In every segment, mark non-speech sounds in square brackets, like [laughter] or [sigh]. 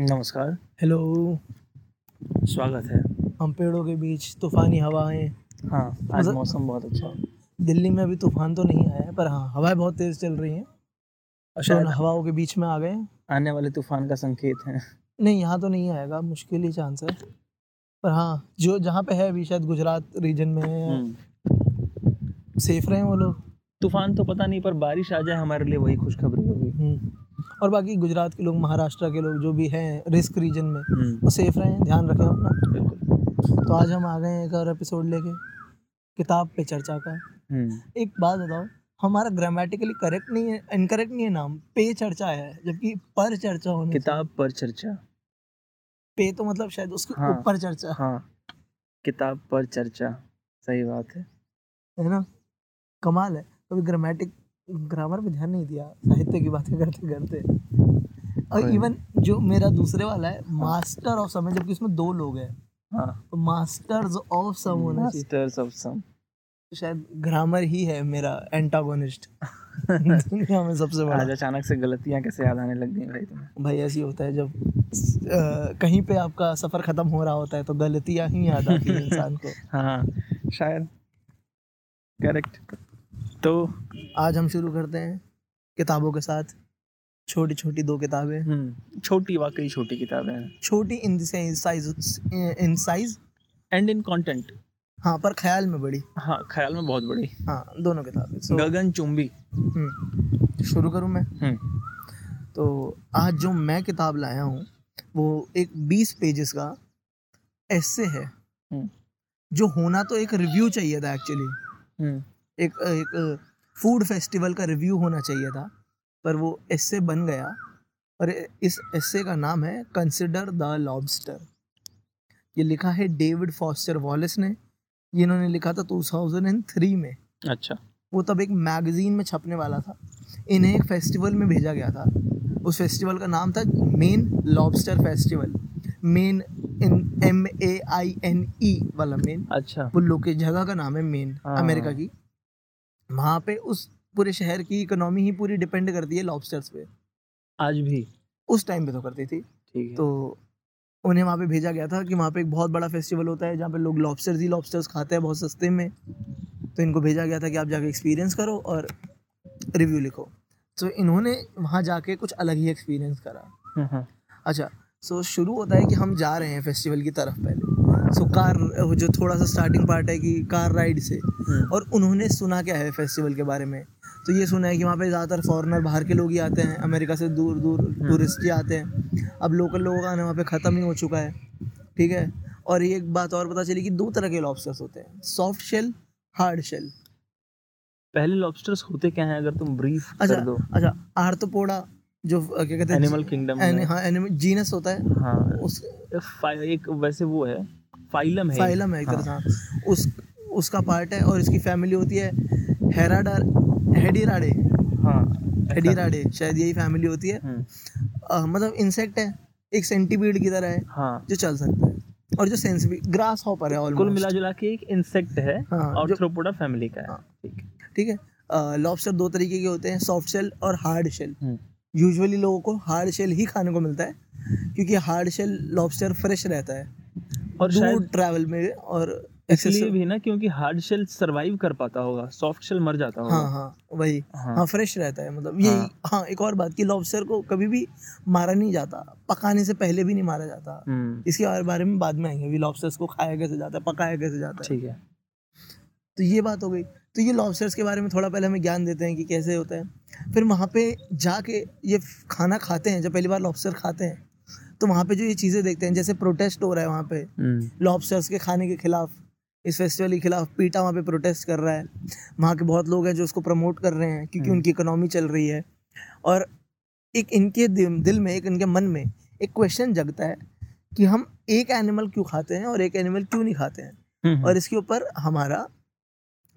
नमस्कार। हेलो। स्वागत है। हम पेड़ों के बीच तूफानी हवाएँ हाँ आज मतलब- मौसम बहुत अच्छा। दिल्ली में अभी तूफ़ान तो नहीं आया है पर हाँ हवाएँ बहुत तेज चल रही हैं। और तो शायद हवाओं के बीच में आ गए। आने वाले तूफ़ान का संकेत है। नहीं यहाँ तो नहीं आएगा मुश्किल ही चांस है। पर हाँ जो जहाँ पे है अभी शायद गुजरात रीजन में हम्म। सेफ़ रहे हैं वो लोग। तूफ़ान तो पता नहीं पर बारिश आ जाए हमारे लिए वही खुशखबरी। हम्म। और बाकी गुजरात के लोग महाराष्ट्र के लोग जो भी हैं रिस्क रीजन में हम्म, वो सेफ़ रहें ध्यान रखें अपना। तो आज हम आ गए एक और एपिसोड लेके किताब पे चर्चा का। हम्म, एक बात बताओ हमारा ग्रामेटिकली करेक्ट नहीं है इनकरेक्ट नहीं है नाम पे चर्चा है जबकि पर चर्चा होनी किताब पर चर्चा। पे तो मतलब शायद उसके ऊपर हाँ। चर्चा। हाँ। किताब पर चर्चा सही बात है। है ना? कमाल है। कभी तो ग्रामेटिक ग्रामर पे ध्यान नहीं दिया साहित्य की बातें करते करते। और इवन जो मेरा दूसरे वाला है मास्टर ऑफ़ सम है जबकि इसमें दो लोग हैं। हाँ। तो मास्टर्स ऑफ़ सम होना मास्टर्स ऑफ़ सम शायद ग्रामर ही है मेरा एंटागोनिस्ट दुनिया में सबसे आज बड़ा अचानक से गलतियाँ कैसे याद आने लग गई भाई तुम्हें? भाई ऐसी होता है जब अ, कहीं पे आपका सफ़र खत्म हो रहा होता है तो गलतियाँ ही याद आती है [laughs] इंसान को। हाँ शायद। करेक्ट तो आज हम शुरू करते हैं किताबों के साथ। छोटी छोटी दो किताबें। हम्म, छोटी वाकई छोटी किताबें हैं। छोटी in size in size and in content हाँ पर ख्याल में बड़ी। हाँ ख्याल में बहुत बड़ी। हाँ दोनों किताबें। So, गगन चुंबी। हम्म, शुरू करूँ मैं? हम्म, तो आज जो मैं किताब लाया हूँ वो एक बीस पेजेस का ऐसे है। जो होना तो एक रिव्यू चाहिए था एक्चुअली एक एक फ़ूड फेस्टिवल का रिव्यू होना चाहिए था पर वो एस्से बन गया और इस एस्से का नाम है कंसिडर द लॉबस्टर ये लिखा है डेविड फॉस्टर वॉलिस ने जिन्होंने लिखा था 2003 में। अच्छा। वो तब एक मैगजीन में छपने वाला था। इन्हें एक फेस्टिवल में भेजा गया था। उस फेस्टिवल का नाम था Maine lobster festival Maine in M A I N E वाला मेन अच्छा। वो लोग की जगह का नाम है मेन हाँ। अमेरिका की। वहाँ पे उस पूरे शहर की इकोनॉमी ही पूरी डिपेंड करती है लॉबस्टर्स पे। आज भी? उस टाइम पे तो करती थी। ठीक है। तो उन्हें वहाँ पे भेजा गया था कि वहाँ पे एक बहुत बड़ा फेस्टिवल होता है जहाँ पे लोग लॉबस्टर्स ही लॉबस्टर्स खाते हैं बहुत सस्ते में। तो इनको भेजा गया था कि आप जाके एक्सपीरियंस करो और रिव्यू लिखो। तो इन्होंने वहाँ जाके कुछ अलग ही एक्सपीरियंस करा। हम्म, हम्म, अच्छा सो शुरू होता है कि हम जा रहे हैं फेस्टिवल की तरफ़ पहले। सो कार जो थोड़ा सा स्टार्टिंग पार्ट है कि कार राइड से। हम्म, और उन्होंने सुना क्या है फेस्टिवल के बारे में? तो ये सुना है कि वहाँ पे ज़्यादातर फॉरेनर बाहर के लोग ही आते हैं अमेरिका से दूर दूर टूरिस्ट ही आते हैं। अब लोकल लोगों का आना वहाँ पे ख़त्म ही हो चुका है। ठीक है? और ये एक बात और पता चली कि दो तरह के लॉबस्टर्स होते हैं सॉफ्ट शेल हार्ड शेल पहले लॉबस्टर्स होते क्या हैं? अगर तुम ब्रीफ अच्छा कर दो। अच्छा आर्थोपोडा जो क्या कहते हैं? एनिमल किंगडम हाँ एनिमल जीनस होता है। हाँ। उस एक वैसे वो है फाइलम है। फाइलम है एक तरह हाँ। उस उसका पार्ट है और इसकी फैमिली होती है हेराडार हेडीराडे हाँ हेडीराडे शायद यही फैमिली होती है। हम्म, अ, मतलब इंसेक्ट है एक सेंटीपीड की तरह है हाँ। जो चल सकता है। और जो सेंस भी ग्रास हॉपर है कुल मिला जुला के एक इंसेक्ट है हाँ, और थ्रोपोडा फैमिली का है। हाँ। ठीक है। ठीक है? लॉबस्टर दो तरीके के होते हैं सॉफ्ट शेल और हार्ड शेल हम्म, यूजुअली लोगों को हार्ड शेल ही खाने को मिलता है क्योंकि हार्ड शेल लॉबस्टर फ्रेश रहता है। और शायद ट्रैवल में और इसलिए भी ना क्योंकि हार्ड शेल सरवाइव कर पाता होगा सॉफ्ट शेल मर जाता होगा। हाँ हाँ वही। हाँ। हाँ फ्रेश रहता है मतलब यही हाँ। हाँ एक और बात कि लॉबस्टर को कभी भी मारा नहीं जाता पकाने से पहले भी नहीं मारा जाता। हम्म, इसके बारे- बारे में बाद में आएँगे लॉबस्टर्स को खाया कैसे जाता है पकाया कैसे जाता है। ठीक है। तो ये बात हो गई। तो ये लॉबस्टर्स के बारे में थोड़ा पहले हमें ज्ञान देते हैं कि कैसे होता है। फिर वहाँ पे जाके ये खाना खाते हैं जब पहली बार लॉबस्टर खाते हैं तो वहाँ पे जो ये चीज़ें देखते हैं जैसे प्रोटेस्ट हो रहा है वहाँ पे। हम्म, लॉबस्टर्स के खाने के खिलाफ इस फेस्टिवल के खिलाफ पीटा वहाँ पे प्रोटेस्ट कर रहा है। वहाँ के बहुत लोग हैं जो उसको प्रमोट कर रहे हैं क्योंकि हम्म। उनकी इकोनॉमी चल रही है। और एक इनके दिल दिल में एक इनके मन में एक क्वेश्चन जगता है कि हम एक एनिमल क्यों खाते हैं और एक एनिमल क्यों नहीं खाते हैं? हम्म, और इसके ऊपर हमारा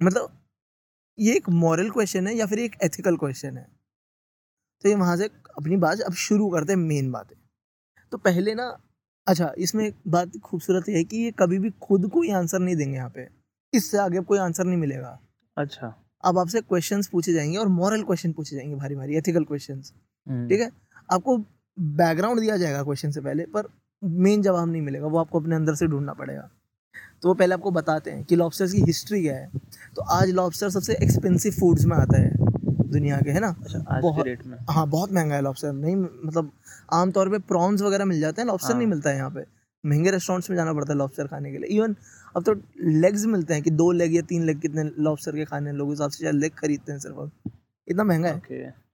मतलब ये एक मॉरल क्वेश्चन है या फिर एक एथिकल क्वेश्चन है? तो ये वहाँ से अपनी बात अब शुरू करते हैं मेन बातें। तो पहले ना अच्छा इसमें एक बात खूबसूरत है कि ये कभी भी खुद कोई आंसर नहीं देंगे यहाँ पे। इससे आगे कोई आंसर नहीं मिलेगा। अच्छा। अब आपसे क्वेश्चंस पूछे जाएँगे और मॉरल क्वेश्चन पूछे जाएँगे भारी भारी एथिकल क्वेश्चंस ठीक है? आपको बैकग्राउंड दिया जाएगा क्वेश्चन से पहले पर मेन जवाब नहीं मिलेगा वो आपको अपने अंदर से ढूंढना पड़ेगा। तो वो पहले आपको बताते हैं कि लॉबस्टर्स की हिस्ट्री क्या है। तो आज लॉबस्टर सबसे एक्सपेंसिव फूड्स में आता है। दुनिया के है ना? अच्छा बहुत- डेट में। हाँ बहुत महँगा है लॉबस्टर नहीं मतलब आमतौर पर प्रॉन्स वगैरह मिल जाते हैं लॉबस्टर हाँ। नहीं मिलता है यहाँ पे। महँगे रेस्टोरेंट्स में जाना पड़ता है लॉबस्टर खाने के लिए। इवन अब तो लेग्स मिलते हैं कि दो लेग या तीन लेग कितने लॉबस्टर के खाने लोग हिसाब से लेग खरीदते हैं सिर्फ़ इतना महँगा है।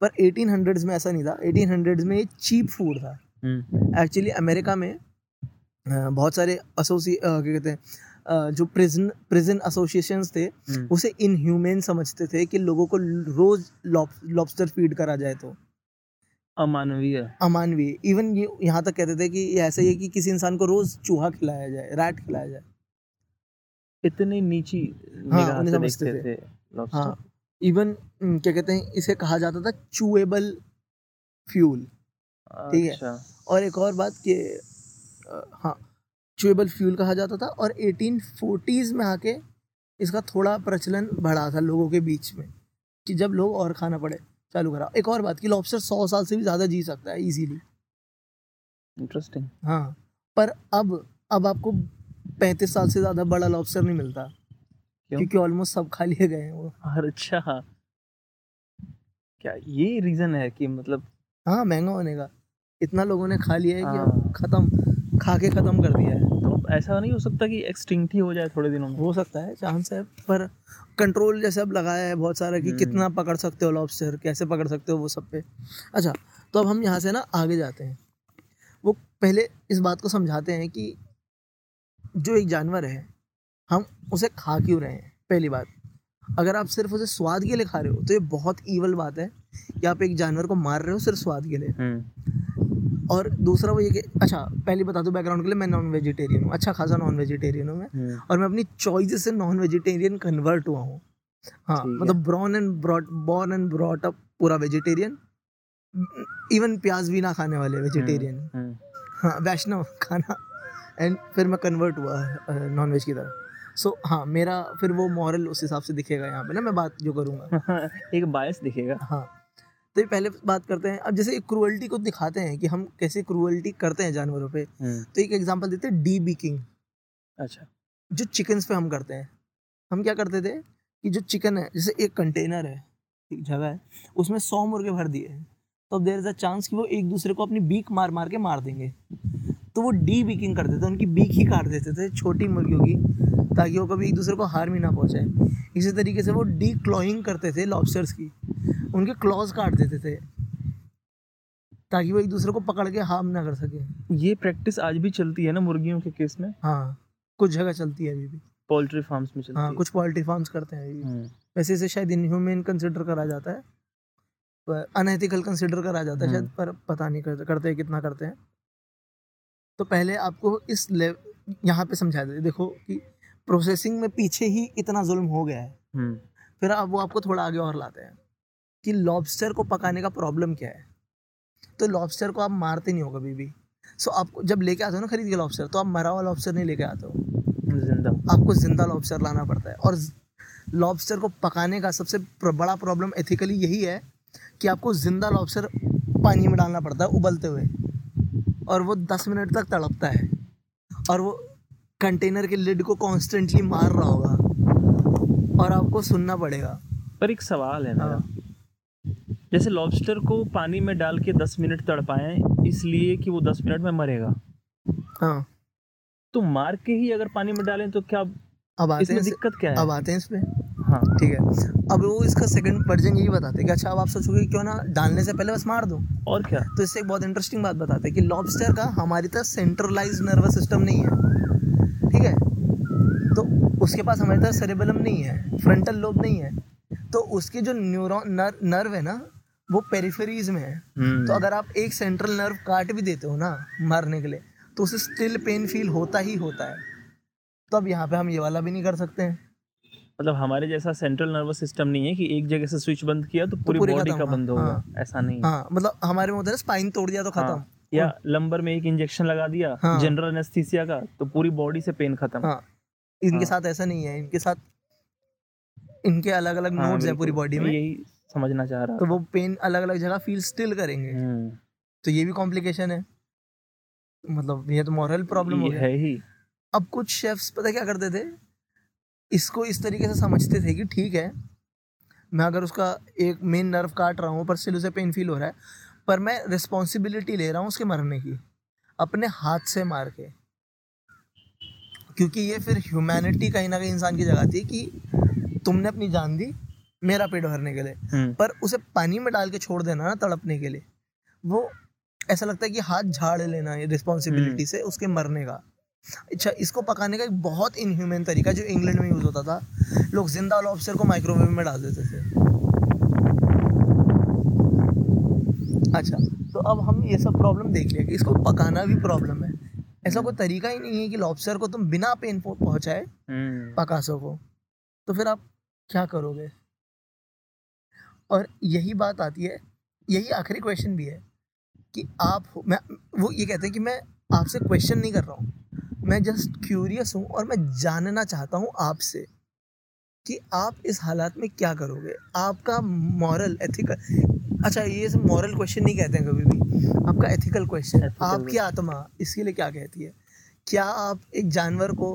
पर 1800s में ऐसा नहीं था। 1800s में ये चीप फ़ूड था। हम्म। एक्चुअली अमेरिका में बहुत सारे एसोसी क्या कहते हैं जो प्रिजन प्रिजन एसोसिएशंस थे हम्म, उसे इनह्यूमेन समझते थे कि लोगों को रोज लॉबस्टर फ़ीड करा जाए तो। अमानवीय। अमानवीय। इवन ये यहाँ तक कहते थे कि ऐसा ही है कि किसी इंसान को रोज चूहा खिलाया जाए रैट खिलाया जाए। इतनी नीची निगाह उन्हें समझते देखते थे। हाँ इवन क्या कहते हैं इसे कहा जाता था चूएबल फ्यूल ठीक है। अच्छा। और एक और बात कि हाँ चुएबल फ्यूल कहा जाता था और 1840s में आके इसका थोड़ा प्रचलन बढ़ा था लोगों के बीच में कि जब लोग और खाना पड़े चालू करा एक और बात कि लॉबस्टर सौ साल से भी ज़्यादा जी सकता है इजीली इंटरेस्टिंग हाँ पर अब अब आपको पैंतीस साल से ज़्यादा बड़ा लॉबस्टर नहीं मिलता। क्यों? क्योंकि ऑलमोस्ट सब खा लिए गए हैं वो। अच्छा। क्या ये रीजन है कि मतलब हाँ महँगा होने का। इतना लोगों ने खा लिया है कि अब हाँ। ख़त्म। खा के ख़त्म कर दिया है। तो ऐसा नहीं हो सकता कि एक्सटिंक्ट ही हो जाए थोड़े दिनों में। हो सकता है चांस है पर कंट्रोल जैसे अब लगाया है बहुत सारा कि हम्म। कितना पकड़ सकते हो लॉबस्टर कैसे पकड़ सकते हो वो सब पे। अच्छा तो अब हम यहाँ से ना आगे जाते हैं। वो पहले इस बात को समझाते हैं कि जो एक जानवर है हम उसे खा क्यों रहे हैं? पहली बात अगर आप सिर्फ़ उसे स्वाद के लिए खा रहे हो तो ये बहुत ईवल बात है कि आप एक जानवर को मार रहे हो सिर्फ़ स्वाद के लिए। हम्म। और दूसरा वो ये कि अच्छा पहले बता दूँ बैकग्राउंड के लिए मैं नॉन वेजिटेरियन हूँ। अच्छा खासा नॉन वेजिटेरियन हूँ मैं। हम्म, और मैं अपनी चॉइस से नॉन वेजिटेरियन कन्वर्ट हुआ हूँ। हाँ मतलब born and brought born and brought up पूरा वेजिटेरियन इवन प्याज भी ना खाने वाले वेजिटेरियन हम्म, हाँ वैष्णव खाना। एंड फिर मैं कन्वर्ट हुआ नॉन वेज की तरफ़ सो हाँ मेरा फिर वो मॉरल उस हिसाब से दिखेगा यहाँ पे ना मैं बात जो करूँगा। [laughs] एक बायस दिखेगा। हाँ। तो ये पहले बात करते हैं। अब जैसे क्रूअल्टी को दिखाते हैं कि हम कैसे क्रूअल्टी करते हैं जानवरों पे। हम्म, तो एक एग्जांपल देते हैं डी बीकिंग अच्छा। जो चिकन्स पे हम करते हैं। हम क्या करते थे कि जो चिकन है जैसे एक कंटेनर है एक जगह है उसमें सौ मुर्गे भर दिए हैं। तो अब देर इज़ अ चांस कि वो एक दूसरे को अपनी बीक मार मार के मार देंगे। तो वो डी बीकिंग करते थे उनकी बीक ही काट देते थे छोटी मुर्गियों की ताकि वो कभी एक दूसरे को हार्म ही ना पहुँचाए। इसी तरीके से वो डी क्लॉइंग करते थे लॉबस्टर्स की। उनके क्लॉज काट देते थे ताकि वो एक दूसरे को पकड़ के हार्म ना कर सके। ये प्रैक्टिस आज भी चलती है ना मुर्गियों के केस में? हाँ कुछ जगह चलती है अभी भी। पोल्ट्री फार्म्स में चलती हाँ कुछ पोल्ट्री फार्म्स करते हैं अभी हम्म, वैसे इसे शायद इनह्यूमेन कंसिडर करा जाता है पर अनएथिकल कंसिडर करा जाता है शायद हम्म। पर पता नहीं करते करते हैं कितना करते हैं। तो पहले आपको इस लेव यहाँ पे समझा दे देखो कि प्रोसेसिंग में पीछे ही इतना जुल्म हो गया है। हम्म, फिर अब वो आपको थोड़ा आगे और लाते हैं। कि लॉबस्टर को पकाने का प्रॉब्लम क्या है? तो लॉबस्टर को आप मारते नहीं हो कभी भी। सो आपको जब लेके आते हो ना खरीद के लॉबस्टर तो आप मरा हुआ लॉबस्टर नहीं लेके आते हो। ज़िंदा आपको ज़िंदा लॉबस्टर लाना पड़ता है। और लॉबस्टर को पकाने का सबसे बड़ा प्रॉब्लम एथिकली यही है कि आपको ज़िंदा लॉबस्टर पानी में डालना पड़ता है उबलते हुए। और वो दस मिनट तक तड़पता है। और वो कंटेनर के लिड को कॉन्स्टेंटली मार रहा होगा। और आपको सुनना पड़ेगा। पर एक सवाल है मेरा। हाँ। जैसे लॉबस्टर को पानी में डाल के दस मिनट तड़पाएँ इसलिए कि वो दस मिनट में मरेगा। हाँ। तो मार के ही अगर पानी में डालें तो क्या अब आते इसमें हैं दिक्कत क्या है? अब आते हैं इसमें हाँ। ठीक है। अब वो इसका सेकंड वर्जन यही बताते हैं कि अच्छा अब आप सोचोगे क्यों ना डालने से पहले बस मार दो। और क्या? तो इससे एक बहुत इंटरेस्टिंग बात बताते हैं कि लॉबस्टर का हमारी तरह सेंट्रलाइज नर्वस सिस्टम नहीं है। ठीक है? तो उसके पास हमारी तरह सेरेबलम नहीं है फ्रंटल लोब नहीं है। तो उसके जो न्यूरॉन नर, नर्व है ना वो पेरिफेरीज में है। हम्म, तो अगर आप एक सेंट्रल नर्व काट भी देते हो ना मारने के लिए तो उसे स्टिल पेन फील होता ही होता है। तो अब यहाँ पे हम ये वाला भी नहीं कर सकते हैं। मतलब हमारे जैसा सेंट्रल नर्वस सिस्टम नहीं है कि एक जगह से स्विच बंद किया तो पूरी पूरे बॉडी का हाँ, बंद होगा। हाँ। ऐसा नहीं हाँ। मतलब हमारे में होता है स्पाइन तोड़ दिया तो खत्म। हाँ, या लंबर में एक इंजेक्शन लगा दिया हाँ। जनरल एनेस्थीसिया का तो पूरी बॉडी से पेन खत्म। हाँ। इनके हाँ। साथ ऐसा नहीं है। इनके साथ इनके अलग अलग हाँ, नोड्स हैं पूरी बॉडी में। यही समझना चाह रहा तो वो पेन अलग अलग जगह फील स्टिल करेंगे। हम्म, तो ये भी कॉम्प्लिकेशन है। मतलब ये तो मॉरल प्रॉब्लम हो गया। है ही। अब कुछ शेफ्स पता क्या करते थे? इसको इस तरीके से समझते थे कि ठीक है मैं अगर उसका एक मेन नर्व काट रहा हूँ पर स्टिल उसे पेन फील हो रहा है पर मैं रिस्पॉन्सिबिलिटी ले रहा हूँ उसके मरने की अपने हाथ से मार के। क्योंकि ये फिर ह्यूमैनिटी कहीं ना कहीं इंसान की जगह थी कि तुमने अपनी जान दी मेरा पेट भरने के लिए। हम्म, पर उसे पानी में डाल के छोड़ देना ना तड़पने के लिए। वो ऐसा लगता है कि हाथ झाड़ लेना है रिस्पॉन्सिबिलिटी से उसके मरने का। अच्छा इसको पकाने का एक बहुत इनह्यूमन तरीका जो इंग्लैंड में यूज़ होता था। लोग ज़िंदा लॉबस्टर को माइक्रोवेव में डाल देते थे। अच्छा तो अब हम ये सब प्रॉब्लम देख लिया कि इसको पकाना भी प्रॉब्लम है। ऐसा कोई तरीका ही नहीं है कि लॉबस्टर को तुम बिना पेन पहुँचाए हम्म, पका सको। तो फिर आप क्या करोगे? और यही बात आती है यही आखिरी क्वेश्चन भी है कि आप मैं वो ये कहते हैं कि मैं आपसे क्वेश्चन नहीं कर रहा हूँ। मैं जस्ट क्यूरियस हूँ और मैं जानना चाहता हूँ आपसे कि आप इस हालात में क्या करोगे? आपका मॉरल एथिकल अच्छा ये सब मॉरल क्वेश्चन नहीं कहते हैं कभी भी। आपका एथिकल क्वेश्चन आपकी आत्मा इसके लिए क्या कहती है? क्या आप एक जानवर को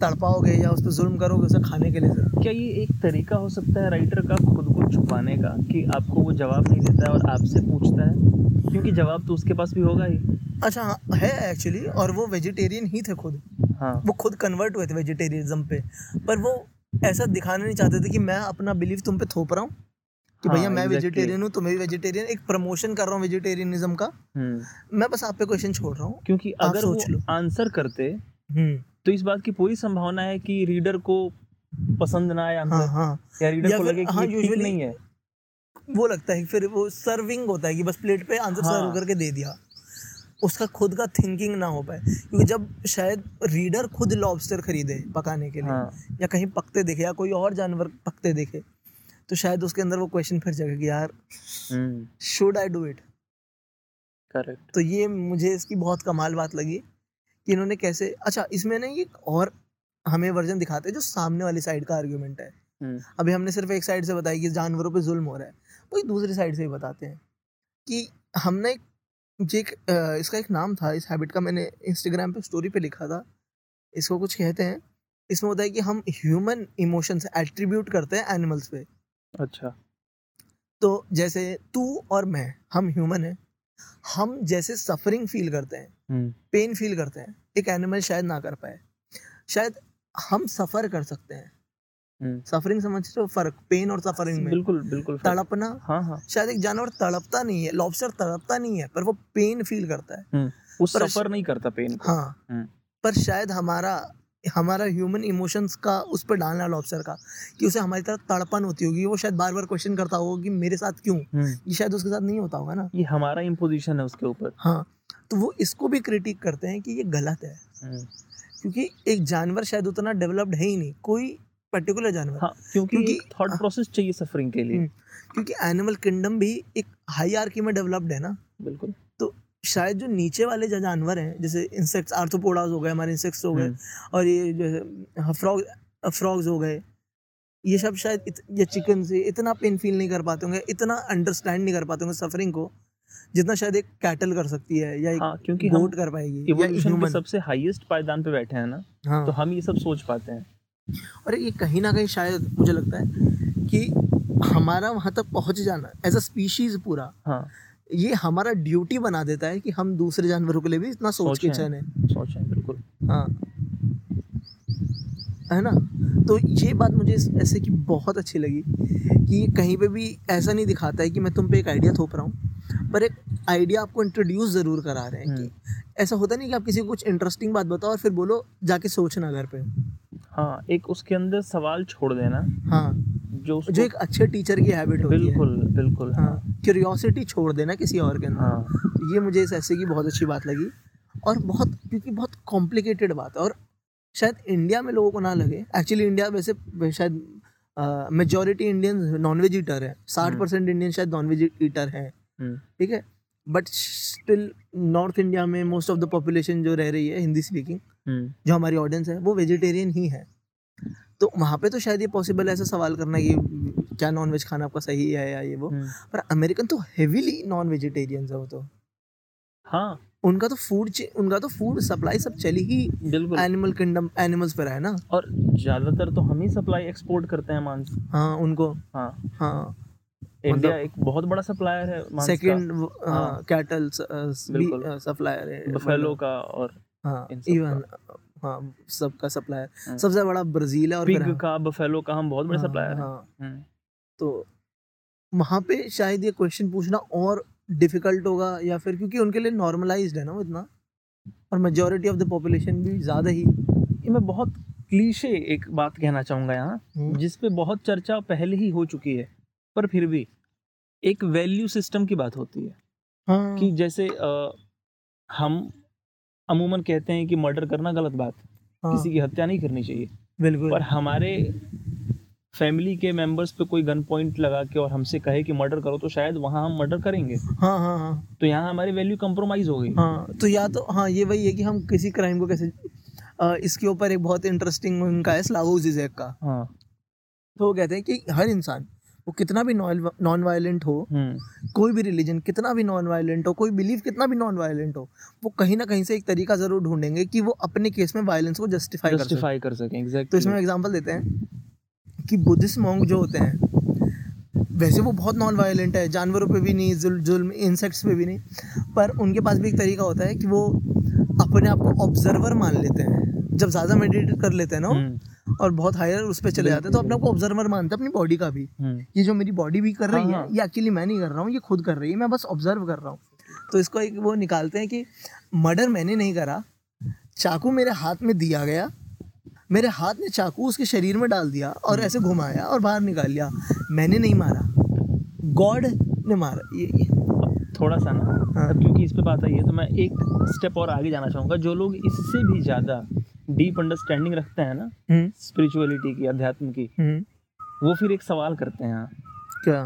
तड़पाओगे या उस पर जुल्म करोगे उसे खाने के लिए? क्या ये एक तरीका हो सकता है राइटर का खुद छुपाने का कि आपको वो जवाब नहीं देता है और आपसे पूछता है? क्योंकि जवाब तो उसके पास भी होगा ही। अच्छा हाँ, है एक्चुअली और वो वेजिटेरियन ही थे खुद। हाँ। वो खुद कन्वर्ट हुए थे वेजिटेरियनिज्म पे। पर वो ऐसा दिखाना नहीं चाहते थे कि मैं अपना बिलीफ तुम पे थोप रहा हूँ। कि हाँ, भैया मैं वेजिटेरियन हूँ तुम्हें भी वेजिटेरियन एक प्रमोशन कर रहा हूँ वेजिटेरियनिज्म का। हम्म, मैं बस आप पे क्वेश्चन छोड़ रहा हूँ। क्योंकि अगर वो आंसर करते हम्म, तो इस बात की पूरी संभावना है कि रीडर को पसंद ना आए हाँ हाँ। या रीडर या को लगे कि हाँ, ये ठीक नहीं है। वो लगता है फिर वो सर्विंग होता है कि बस प्लेट पे आंसर हाँ। सर्व करके दे दिया। उसका खुद का थिंकिंग ना हो पाए। क्योंकि जब शायद रीडर खुद लॉबस्टर खरीदे पकाने के लिए हाँ। या कहीं पकते देखे या कोई और जानवर पकते देखे तो शायद उसके अंदर वो क्वेश्चन फिर जाएगा कि यार should I do it correct तो ये मुझे इसकी बहुत कमाल बात लगी कि इन्होंने कैसे अच्छा इसमें ना ये और हमें वर्जन दिखाते हैं जो सामने वाली साइड का आर्ग्यूमेंट है। हम्म। अभी हमने सिर्फ़ एक साइड से बताया कि जानवरों पे जुल्म हो रहा है वही दूसरी साइड से भी बताते हैं कि हमने एक एक इसका एक नाम था इस हैबिट का मैंने इंस्टाग्राम पे स्टोरी पे लिखा था इसको कुछ कहते हैं इसमें होता है कि हम ह्यूमन इमोशंस एट्रीब्यूट करते हैं एनिमल्स पे। अच्छा। तो जैसे तू और मैं हम ह्यूमन हैं हम जैसे सफरिंग फील करते हैं हम्म। पेन फील करते हैं एक एनिमल शायद ना कर पाए शायद हम सफ़र कर सकते हैं। सफरिंग समझ रहे हो? फ़र्क पेन और सफरिंग में। बिल्कुल बिल्कुल तड़पना हाँ हाँ। शायद एक जानवर तड़पता नहीं है लॉबस्टर तड़पता नहीं है पर वो पेन फील करता है। वो पर- सफ़र नहीं करता पेन हाँ। पर शायद हमारा हमारा ह्यूमन इमोशंस का उस पर डालना लॉबस्टर का कि उसे हमारी तरह तड़पन होती होगी। वो शायद बार बार क्वेश्चन करता होगा कि मेरे साथ क्यों? ये शायद उसके साथ नहीं होता होगा ना। ये हमारा इम्पोजिशन है उसके ऊपर। हाँ तो वो इसको भी क्रिटिक करते हैं कि ये गलत है। क्योंकि एक जानवर शायद उतना डेवलप्ड है ही नहीं कोई पर्टिकुलर जानवर। हाँ क्योंकि क्योंकि- थॉट प्रोसेस चाहिए सफरिंग के लिए। हम्म। क्योंकि एनिमल किंगडम भी एक हाई आर्की में डेवलप्ड है ना। बिल्कुल। तो शायद जो नीचे वाले जो जानवर हैं जैसे इंसेक्ट्स आर्थोपोडाज हो गए हमारे इंसेक्ट्स हो गए हम्म, और ये जो फ्रॉग फ्रॉग्स हो गए ये सब शायद इत, ये चिकन से इतना पेन फील नहीं कर पाते होंगे इतना अंडरस्टैंड नहीं कर पाते होंगे सफरिंग को। जितना शायद एक कैटल कर सकती है या एक हाँ क्योंकि हम कर पाएगी इवोल्यूशन के सबसे हाईएस्ट पायदान पे बैठे हैं ना हाँ। तो हम ये सब सोच पाते हैं। और ये कहीं ना कहीं शायद मुझे लगता है कि हमारा वहाँ तक पहुँच जाना एज अ स्पीशीज पूरा हाँ। ये हमारा ड्यूटी बना देता है कि हम दूसरे जानवरों के लिए भी इतना सोच के। चले। सोचें बिल्कुल। हाँ। है ना? तो ये बात मुझे ऐसे की बहुत अच्छी लगी कि कहीं पे भी ऐसा नहीं दिखाता है कि मैं तुम पे एक आइडिया थोप रहा हूँ। पर एक आइडिया आपको इंट्रोड्यूस ज़रूर करा रहे हैं कि ऐसा होता नहीं कि आप किसी को कुछ इंटरेस्टिंग बात बताओ और फिर बोलो जाके सोचना घर पे। हाँ एक उसके अंदर सवाल छोड़ देना। हाँ। जो जो एक अच्छे टीचर की हैबिट होती है। बिल्कुल बिल्कुल। हाँ क्यूरियोसिटी छोड़ देना किसी और के अंदर। हाँ। ये मुझे इस ऐसे की बहुत अच्छी बात लगी और बहुत क्योंकि बहुत कॉम्प्लिकेटेड बात है और शायद इंडिया में लोगों को ना लगे। एक्चुअली इंडिया वैसे शायद मेजोरिटी इंडियन नॉनवेज ईटर है। साठ हम्म। परसेंट इंडियन शायद नॉनवेज ईटर हैं। हम्म, ठीक है? बट स्टिल नॉर्थ इंडिया में मोस्ट ऑफ़ द पॉपुलेशन जो रह रही है हिंदी स्पीकिंग हम्म, जो हमारी ऑडियंस है वो वेजिटेरियन ही है। तो वहाँ पे तो शायद ये पॉसिबल है ऐसा सवाल करना कि क्या नॉन वेज खाना आपका सही है या ये वो? हम्म, पर अमेरिकन तो हेवीली नॉन वेजिटेरियन है वो तो। हाँ। उनका तो फ़ूड उनका तो फ़ूड सप्लाई सब चली ही बिल्कुल। एनिमल किंगडम एनिमल्स पर है ना? और ज़्यादातर तो हम ही सप्लाई एक्सपोर्ट करते हैं मांस। हाँ उनको। हाँ। हाँ। इंडिया एक बहुत बड़ा सप्लायर है सेकंड। कैटल सप्लायर है। बफेलो का और हाँ इवन हाँ सबका सप्लायर हाँ। सबसे बड़ा ब्राज़ील है और पिग का बफेलो का हम बहुत बड़े सप्लायर हैं। हाँ। हम्म, तो वहाँ पे शायद ये क्वेश्चन पूछना और डिफ़िकल्ट होगा या फिर क्योंकि उनके लिए नॉर्मलाइज्ड है ना वो इतना। और मेजोरिटी ऑफ़ द पॉपुलेशन भी ज़्यादा ही। मैं बहुत क्लीशे एक बात कहना चाहूँगा यहाँ हम्म, जिस पे बहुत चर्चा पहले ही हो चुकी है। पर फिर भी एक वैल्यू सिस्टम की बात होती है। हाँ। कि जैसे अ, हम अमूमन कहते हैं कि मर्डर करना गलत बात है, किसी की हत्या नहीं करनी चाहिए। बिल्कुल। पर हमारे फैमिली के मेंबर्स पे कोई गन पॉइंट लगा के और हमसे कहे कि मर्डर करो तो शायद वहाँ हम मर्डर करेंगे। हाँ हाँ हाँ। तो यहाँ हमारी वैल्यू कंप्रोमाइज हो गई। हाँ तो या तो हाँ ये वही है कि हम किसी क्राइम को कैसे अ, इसके ऊपर एक बहुत इंटरेस्टिंग उनका है स्लावो जिजेक का। हाँ। तो वो कहते हैं कि हर इंसान वो कितना भी नॉन वायलेंट हो हम्म। कोई भी रिलीजन कितना भी नॉन वायलेंट हो कोई बिलीव कितना भी नॉन वायलेंट हो वो कहीं ना कहीं से एक तरीका ज़रूर ढूंढेंगे कि वो अपने केस में वायलेंस को जस्टिफाई कर सके। जस्टिफाई कर सकें तो इसमें एग्जांपल देते हैं कि बुद्धिस्ट मॉन्ग जो होते हैं वैसे वो बहुत नॉन वायलेंट है जानवरों पे भी नहीं जुल जुल्म इंसेक्ट्स पे भी नहीं पर उनके पास भी एक तरीका होता है कि वो अपने आप को ऑब्जर्वर मान लेते हैं। जब ज़्यादा मेडिटेट कर लेते हैं ना और बहुत हायर उस पर चले जाते हैं। तो अपने को ऑब्जर्वर मानते हैं अपनी बॉडी का भी। ये जो मेरी बॉडी भी कर रही हाँ, है हाँ। ये अकेली मैं नहीं कर रहा हूँ ये खुद कर रही है मैं बस ऑब्ज़र्व कर रहा हूँ। तो इसको एक वो निकालते हैं कि मर्डर मैंने नहीं करा चाकू मेरे हाथ में दिया गया मेरे हाथ ने चाकू उसके शरीर में डाल दिया और ऐसे घुमाया और बाहर निकाल लिया। मैंने नहीं मारा गॉड ने मारा ये, ये। थोड़ा सा ना हाँ। अब क्योंकि इस पे बात आई है तो मैं एक स्टेप और आगे जाना चाहूँगा। जो लोग इससे भी ज़्यादा डीप अंडरस्टैंडिंग रखते हैं ना हम्म, स्पिरिचुअलिटी की अध्यात्म की हम्म, वो फिर एक सवाल करते हैं क्या?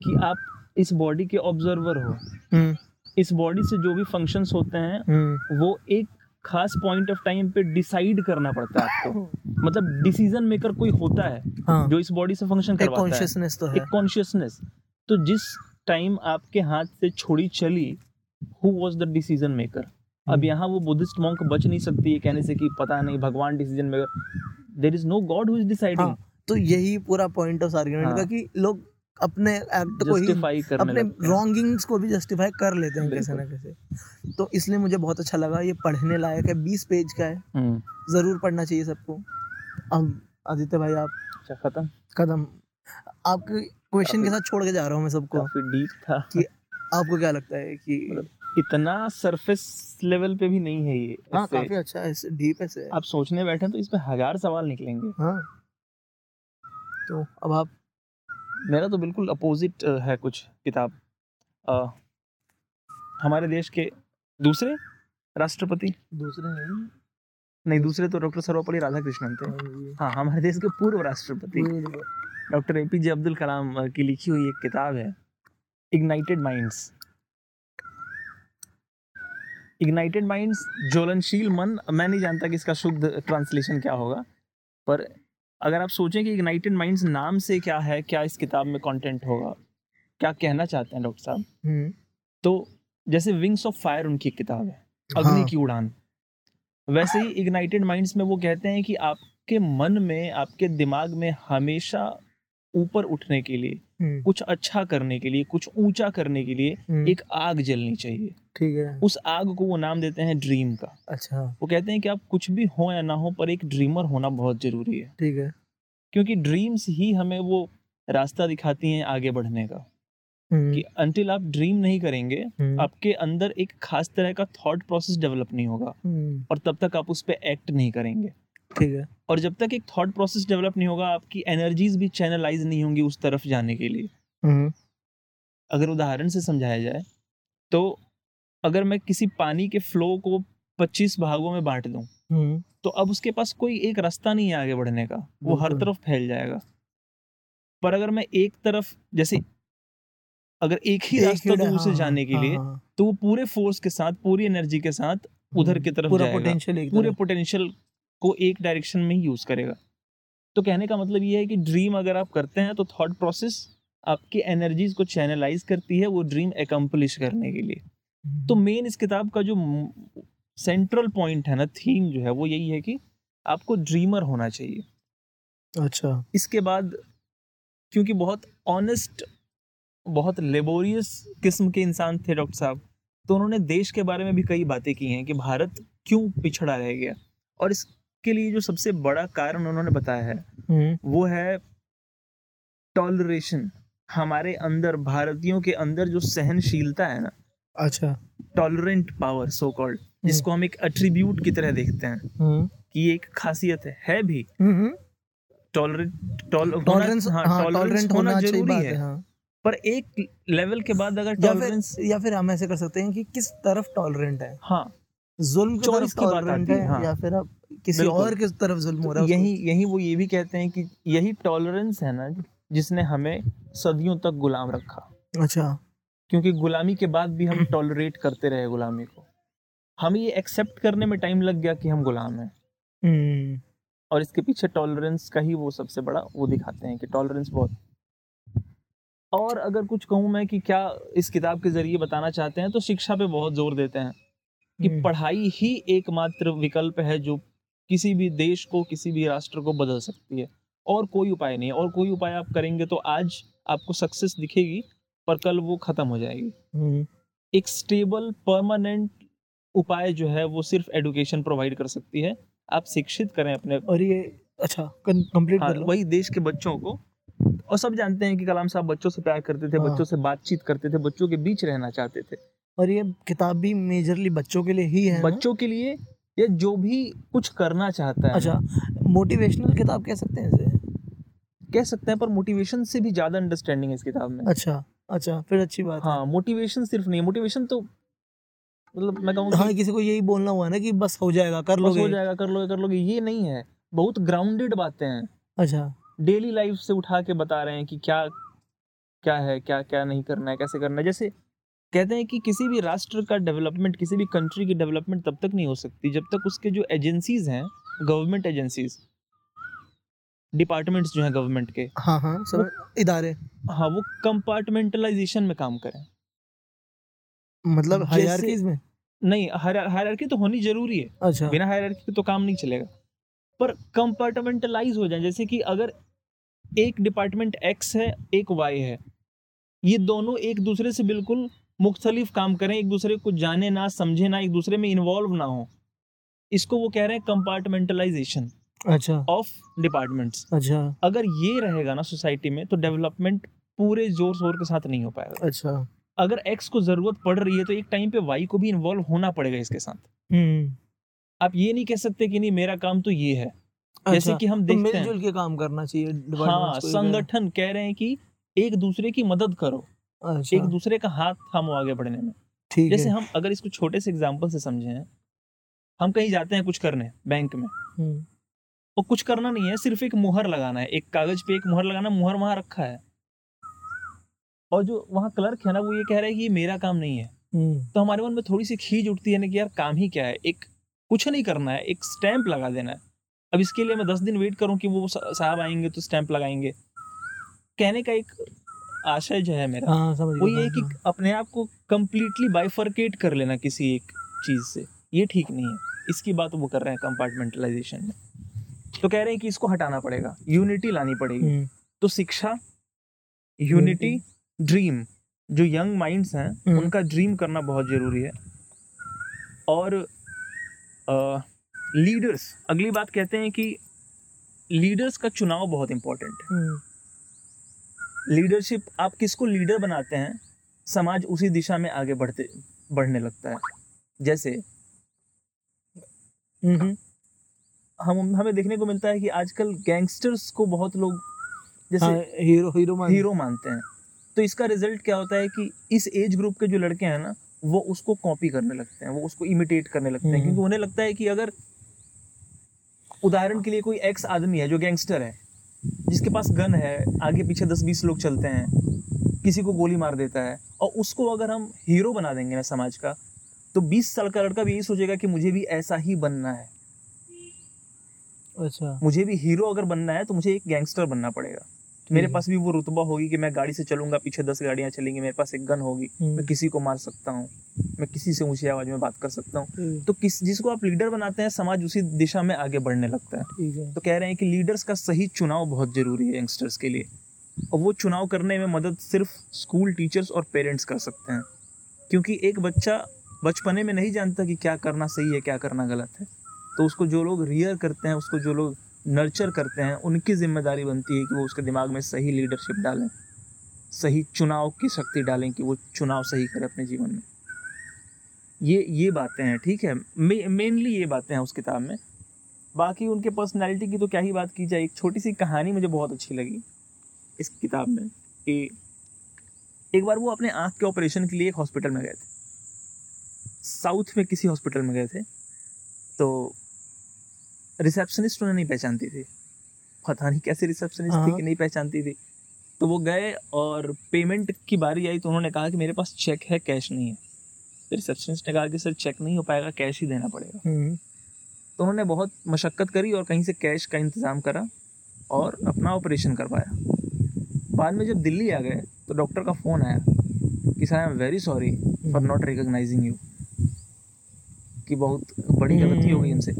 कि आप इस बॉडी के ऑब्जर्वर हो। हम्म, इस बॉडी से जो भी फ़ंक्शंस होते हैं हम्म, वो एक खास पॉइंट ऑफ़ टाइम पे डिसाइड करना पड़ता है आपको। मतलब डिसीज़न मेकर कोई होता है हाँ। जो इस बॉडी से फ़ंक्शन करवाता है। कॉन्शियसनेस तो है। एक कॉन्शियसनेस तो जिस टाइम आपके हाथ से छोड़ी चली who was the decision maker अब हम्म। यहाँ वो बुद्धिस्ट मॉन्क बच नहीं सकती है कहने से कि पता नहीं भगवान decision maker there is no god who is deciding तो यही पूरा पॉइंट ऑफ़ आर्ग्यूमेंट हाँ। का कि लोग अपने एक्ट को ही अपने रॉन्गिंग्स को भी जस्टिफाई कर लेते हैं कैसे ना कैसे। तो इसलिए मुझे बहुत अच्छा लगा ये पढ़ने लायक है बीस पेज का है। हम्म, ज़रूर पढ़ना चाहिए सबको। अब आदित्य भाई आप अच्छा खत्म? कदम आपके क्वेश्चन के साथ छोड़ के जा रहा हूँ मैं सबको। डीप था। कि आपको क्या लगता है कि मतलब इतना सरफेस लेवल पे भी नहीं है ये हाँ काफ़ी अच्छा है डीप है। आप सोचने बैठे तो इस पे हज़ार सवाल निकलेंगे। हाँ। तो अब आप मेरा तो बिल्कुल अपोजिट है कुछ किताब। अ, हमारे देश के दूसरे राष्ट्रपति? दूसरे नहीं नहीं दूसरे तो डॉक्टर सर्वपल्ली राधाकृष्णन थे। हाँ हमारे देश के पूर्व राष्ट्रपति। Doctor A P J Abdul Kalam की लिखी हुई एक किताब है इग्नाइटेड माइंड्स इग्नाइटेड माइंड्स ज्वलनशील मन मैं नहीं जानता कि इसका शुद्ध ट्रांसलेशन क्या होगा पर अगर आप सोचें कि इग्नाइटेड माइंड्स नाम से क्या है क्या इस किताब में कंटेंट होगा क्या कहना चाहते हैं डॉक्टर साहब? हम्म। तो जैसे विंग्स ऑफ़ फायर उनकी किताब है अग्नि हाँ। की उड़ान। वैसे ही इग्नाइटेड माइंड्स में वो कहते हैं कि आपके मन में आपके दिमाग में हमेशा ऊपर उठने के लिए हम्म, कुछ अच्छा करने के लिए कुछ ऊँचा करने के लिए हम्म, एक आग जलनी चाहिए। ठीक है। उस आग को वो नाम देते हैं ड्रीम का। अच्छा। वो कहते हैं कि आप कुछ भी हो या ना हो पर एक ड्रीमर होना बहुत ज़रूरी है। ठीक है। क्योंकि ड्रीम्स ही हमें वो रास्ता दिखाती हैं आगे बढ़ने का। हम्म, कि अंटिल आप ड्रीम नहीं करेंगे हम्म, आपके अंदर एक खास तरह का थॉट प्रोसेस डेवलप नहीं होगा। हम्म, और तब तक आप उस पर एक्ट नहीं करेंगे। ठीक है। और जब तक एक थॉट प्रोसेस डेवलप नहीं होगा आपकी एनर्जीज भी चैनलाइज नहीं होंगी उस तरफ़ जाने के लिए। अगर उदाहरण से समझाया जाए तो अगर मैं किसी पानी के फ्लो को 25 भागों में बांट दूँ हम्म, तो अब उसके पास कोई एक रास्ता नहीं है आगे बढ़ने का। वो हर तरफ़ फैल जाएगा। पर अगर मैं एक तरफ़ जैसे अगर एक ही रास्ता दूर से हाँ, जाने के लिए हाँ, तो वो पूरे फोर्स के साथ पूरी एनर्जी के साथ उधर की तरफ़ पूरा पोटेंशियल पूरे पोटेंशियल को एक डायरेक्शन में ही यूज़ करेगा। तो कहने का मतलब ये है कि ड्रीम अगर आप करते हैं तो थॉट प्रोसेस आपकी एनर्जीज को चैनलाइज करती है वो ड्रीम एकम्पलिश करने के लिए। तो मेन इस किताब का जो सेंट्रल पॉइंट है ना थीम जो है वो यही है कि आपको ड्रीमर होना चाहिए। अच्छा। इसके बाद क्योंकि बहुत ऑनेस्ट बहुत लेबोरियस किस्म के इंसान थे डॉक्टर साहब तो उन्होंने देश के बारे में भी कई बातें की हैं कि भारत क्यों पिछड़ा रह गया। और इसके लिए जो सबसे बड़ा कारण उन्होंने बताया है हम्म, वो है टॉलरेशन हमारे अंदर भारतीयों के अंदर जो सहनशीलता है ना अच्छा। टॉलरेंट पावर सो कॉल्ड जिसको हम एक एट्रीब्यूट की तरह देखते हैं। हम्म, कि एक खासियत है है भी। टॉलरेंट टॉलरेंस हाँ हाँ टॉलरेंट होना होना ज़रूरी है। है हाँ। पर एक लेवल के बाद अगर या टॉलरेंस या फिर हम ऐसे कर सकते हैं कि किस तरफ़ टॉलरेंट है? हाँ। जुल्म की तरफ़ टॉलरेंट है, है हाँ। या फिर आप किसी और की तरफ़ जुल्म हो रहा है यही यही वो ये भी कहते हैं कि यही टॉलरेंस है ना जिसने हमें सदियों तक गुलाम रखा। अच्छा। क्योंकि गुलामी के बाद भी हम टॉलरेट करते रहे गुलामी को। हमें ये एक्सेप्ट करने में टाइम लग गया कि हम गुलाम हैं। हम्म, और इसके पीछे टॉलरेंस का ही वो सबसे बड़ा वो दिखाते हैं कि टॉलरेंस बहुत और अगर कुछ कहूँ मैं कि क्या इस किताब के ज़रिए बताना चाहते हैं तो शिक्षा पे बहुत ज़ोर देते हैं कि हम्म, पढ़ाई ही एकमात्र विकल्प है जो किसी भी देश को किसी भी राष्ट्र को बदल सकती है। और कोई उपाय नहीं है। और कोई उपाय आप करेंगे तो आज आपको सक्सेस दिखेगी। पर कल वो खत्म हो जाएगी। हम्म, एक स्टेबल परमानेंट उपाय जो है वो सिर्फ़ एडुकेशन प्रोवाइड कर सकती है। आप शिक्षित करें अपने और ये अच्छा कंप्लीट हाँ, वही देश के बच्चों को। और सब जानते हैं कि कलाम साहब बच्चों से प्यार करते थे हाँ। बच्चों से बातचीत करते थे बच्चों के बीच रहना चाहते थे। और ये किताब भी मेजरली बच्चों के लिए ही है बच्चों के लिए या जो भी कुछ करना चाहता है। अच्छा मोटिवेशनल किताब कह सकते हैं इसे? कह सकते हैं पर मोटिवेशन से भी ज़्यादा अंडरस्टैंडिंग है इस किताब में। अच्छा। अच्छा फिर अच्छी बात हाँ। मोटिवेशन सिर्फ़ नहीं मोटिवेशन तो मतलब मैं है कहूँगा हाँ किसी को यही बोलना हुआ ना कि बस हो जाएगा कर बस हो जाएगा कर लोगे कर लोगे ये नहीं है। बहुत ग्राउंडेड बातें हैं। अच्छा। डेली लाइफ से उठा के बता रहे हैं कि क्या क्या है क्या क्या नहीं करना है कैसे करना है। जैसे कहते हैं कि किसी भी राष्ट्र का डेवलपमेंट किसी भी कंट्री की डेवलपमेंट तब तक नहीं हो सकती जब तक उसके जो एजेंसीज हैं गवर्नमेंट एजेंसीज डिपार्टमेंट्स जो हैं गवर्नमेंट के हाँ हाँ सब इदारे। हाँ वो कंपार्टमेंटलाइजेशन में काम करें। मतलब हायरार्कीज में? नहीं हायरार्की तो होनी ज़रूरी है। अच्छा। बिना हायरार्की के तो काम नहीं चलेगा। पर कंपार्टमेंटलाइज हो जाए जैसे कि अगर एक डिपार्टमेंट एक्स है एक वाई है ये दोनों एक दूसरे से बिल्कुल मुख्तलिफ़ काम करें एक दूसरे को जाने ना समझे ना एक दूसरे में इन्वॉल्व ना हो। इसको वो कह रहे हैं कंपार्टमेंटलाइजेशन अच्छा। ऑफ़ डिपार्टमेंट्स अच्छा। अगर ये रहेगा ना सोसाइटी में तो डेवलपमेंट पूरे ज़ोर शोर के साथ नहीं हो पाएगा। अच्छा। अगर एक्स को ज़रूरत पड़ रही है तो एक टाइम पे वाई को भी इन्वॉल्व होना पड़ेगा इसके साथ। हम्म। आप ये नहीं कह सकते कि नहीं मेरा काम तो ये है। अच्छा, जैसे कि हम तो देखते हैं। मिलजुल के काम करना चाहिए हाँ। संगठन कह रहे हैं कि एक दूसरे की मदद करो। अच्छा। एक दूसरे का हाथ थामो आगे बढ़ने में। ठीक जैसे है। हम अगर इसको छोटे से एग्ज़ाम्पल से समझें हम कहीं जाते हैं कुछ करने बैंक में। हम्म, और कुछ करना नहीं है सिर्फ़ एक मुहर लगाना है। एक कागज़ पे एक मुहर लगाना मुहर वहाँ रखा है। और जो वहाँ क्लर्क है ना वो ये कह रहा है कि ये मेरा काम नहीं है। हम्म, तो हमारे मन में थोड़ी सी खींच उठती है ना कि यार काम ही क्या है? एक कुछ नहीं करना है एक स्टैंप लगा देना है। अब इसके लिए मैं दस दिन वेट करूँ कि वो साहब आएँगे तो स्टैंप लगाएँगे। कहने का एक आशय जो है मेरा हाँ समझ वो ये कि अपने आप को कम्प्लीटली बाइफर्केट कर लेना किसी एक चीज़ से। ये ठीक नहीं है। इसकी बात वो कर रहे हैं कंपार्टमेंटलाइजेशन में। तो कह रहे हैं कि इसको हटाना पड़ेगा। यूनिटी लानी पड़ेगी। हम्म, तो शिक्षा यूनिटी ड्रीम जो यंग माइंड्स हैं हम्म। उनका ड्रीम करना बहुत ज़रूरी है। और लीडर्स अगली बात कहते हैं कि लीडर्स का चुनाव बहुत इंपॉर्टेंट है। हम्म, लीडरशिप आप किसको लीडर बनाते हैं समाज उसी दिशा में आगे बढ़ते बढ़ने लगता है। जैसे हम्म, हम्म, हम हमें देखने को मिलता है कि आजकल गैंगस्टर्स को बहुत लोग जैसे हाँ, हीरो हीरो मान हीरो मानते हैं। तो इसका रिज़ल्ट क्या होता है कि इस एज ग्रुप के जो लड़के हैं ना वो उसको कॉपी करने लगते हैं वो उसको इमिटेट करने लगते हैं। हम्म। क्योंकि उन्हें लगता है कि अगर उदाहरण के लिए कोई एक्स आदमी है जो गैंगस्टर है जिसके पास गन है आगे पीछे दस बीस लोग चलते हैं किसी को गोली मार देता है और उसको अगर हम हीरो बना देंगे ना समाज का तो बीस साल का लड़का भी यही सोचेगा कि मुझे भी ऐसा ही बनना है। अच्छा। मुझे भी हीरो अगर बनना है तो मुझे एक गैंगस्टर बनना पड़ेगा। मेरे। पास भी वो रुतबा होगी कि मैं गाड़ी से चलूँगा पीछे दस गाड़ियाँ चलेंगी मेरे पास एक गन होगी। हम्म। मैं किसी को मार सकता हूँ। मैं किसी से ऊँची आवाज़ में बात कर सकता हूँ। तो किस जिसको आप लीडर बनाते हैं समाज उसी दिशा में आगे बढ़ने लगता है। तो कह रहे हैं कि लीडर्स का सही चुनाव बहुत ज़रूरी है यंगस्टर्स के लिए। और वो चुनाव करने में मदद सिर्फ़ स्कूल टीचर्स और पेरेंट्स कर सकते हैं। क्योंकि एक बच्चा बचपने में नहीं जानता कि क्या करना सही है क्या करना गलत है। तो उसको जो लोग रियर करते हैं, उसको जो लोग नर्चर करते हैं, उनकी ज़िम्मेदारी बनती है कि वो उसके दिमाग में सही लीडरशिप डालें, सही चुनाव की शक्ति डालें कि वो चुनाव सही करे अपने जीवन में। ये ये बातें हैं, ठीक है? मेनली ये बातें हैं उस किताब में। बाकी उनके पर्सनालिटी की तो क्या ही बात की जाए, एक छोटी सी कहानी मुझे बहुत अच्छी लगी इस किताब में कि एक बार वो अपने आँख के ऑपरेशन के लिए एक हॉस्पिटल में गए थे। साउथ में किसी हॉस्पिटल में गए थे। तो रिसेप्शनिस्ट उन्हें नहीं पहचानती थी। पता नहीं कैसे रिसेप्शनिस्ट थी हाँ। कि नहीं पहचानती थी। तो वो गए और पेमेंट की बारी आई तो उन्होंने कहा कि मेरे पास चेक है कैश नहीं है। तो रिसेप्शनिस्ट ने कहा कि सर चेक नहीं हो पाएगा कैश ही देना पड़ेगा। हम्म, तो उन्होंने बहुत मशक्क़त करी और कहीं से कैश का इंतज़ाम करा और अपना ऑपरेशन करवाया। बाद में जब दिल्ली आ गए तो डॉक्टर का फ़ोन आया कि sir I am very sorry for not recognising you कि बहुत बड़ी गलती हो गई इनसे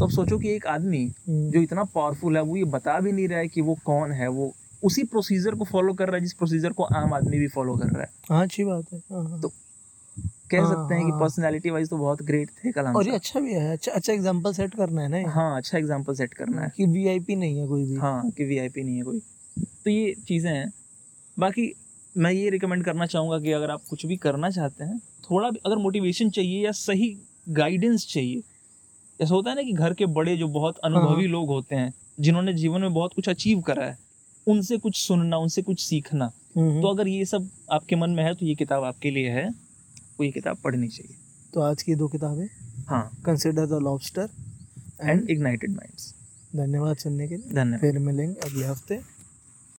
तो अब सोचो कि एक आदमी हम्म, जो इतना पावरफुल है वो ये बता भी नहीं रहा है कि वो कौन है वो उसी प्रोसीजर को फॉलो कर रहा है जिस प्रोसीजर को आम आदमी भी फॉलो कर रहा है। हाँ अच्छी बात है। हाँ, हाँ। तो कह हाँ, सकते हैं कि। पर्सनैलिटी वाइज तो बहुत ग्रेट थे कलाम और ये अच्छा भी है अच्छा अच्छा एग्जांपल सेट करना है ना हाँ अच्छा एग्ज़ाम्पल सेट करना है। कि वीआईपी नहीं है कोई भी। हाँ कि वीआईपी नहीं है कोई। तो ये चीज़ें हैं। बाकी मैं ये रिकमेंड करना चाहूँगा कि अगर आप कुछ भी करना चाहते हैं थोड़ा भी अगर मोटिवेशन चाहिए या सही गाइडेंस चाहिए ऐसा होता है ना कि घर के बड़े जो बहुत अनुभवी लोग होते हैं जिन्होंने जीवन में बहुत कुछ अचीव करा है उनसे कुछ सुनना उनसे कुछ सीखना। हम्म, तो अगर ये सब आपके मन में है तो ये किताब आपके लिए है वो ये किताब पढ़नी चाहिए। तो आज की दो किताबें? हाँ। Consider the lobster and ignited minds धन्यवाद सुनने के लिए। धन्यवाद। फिर मिलेंगे अगले हफ़्ते।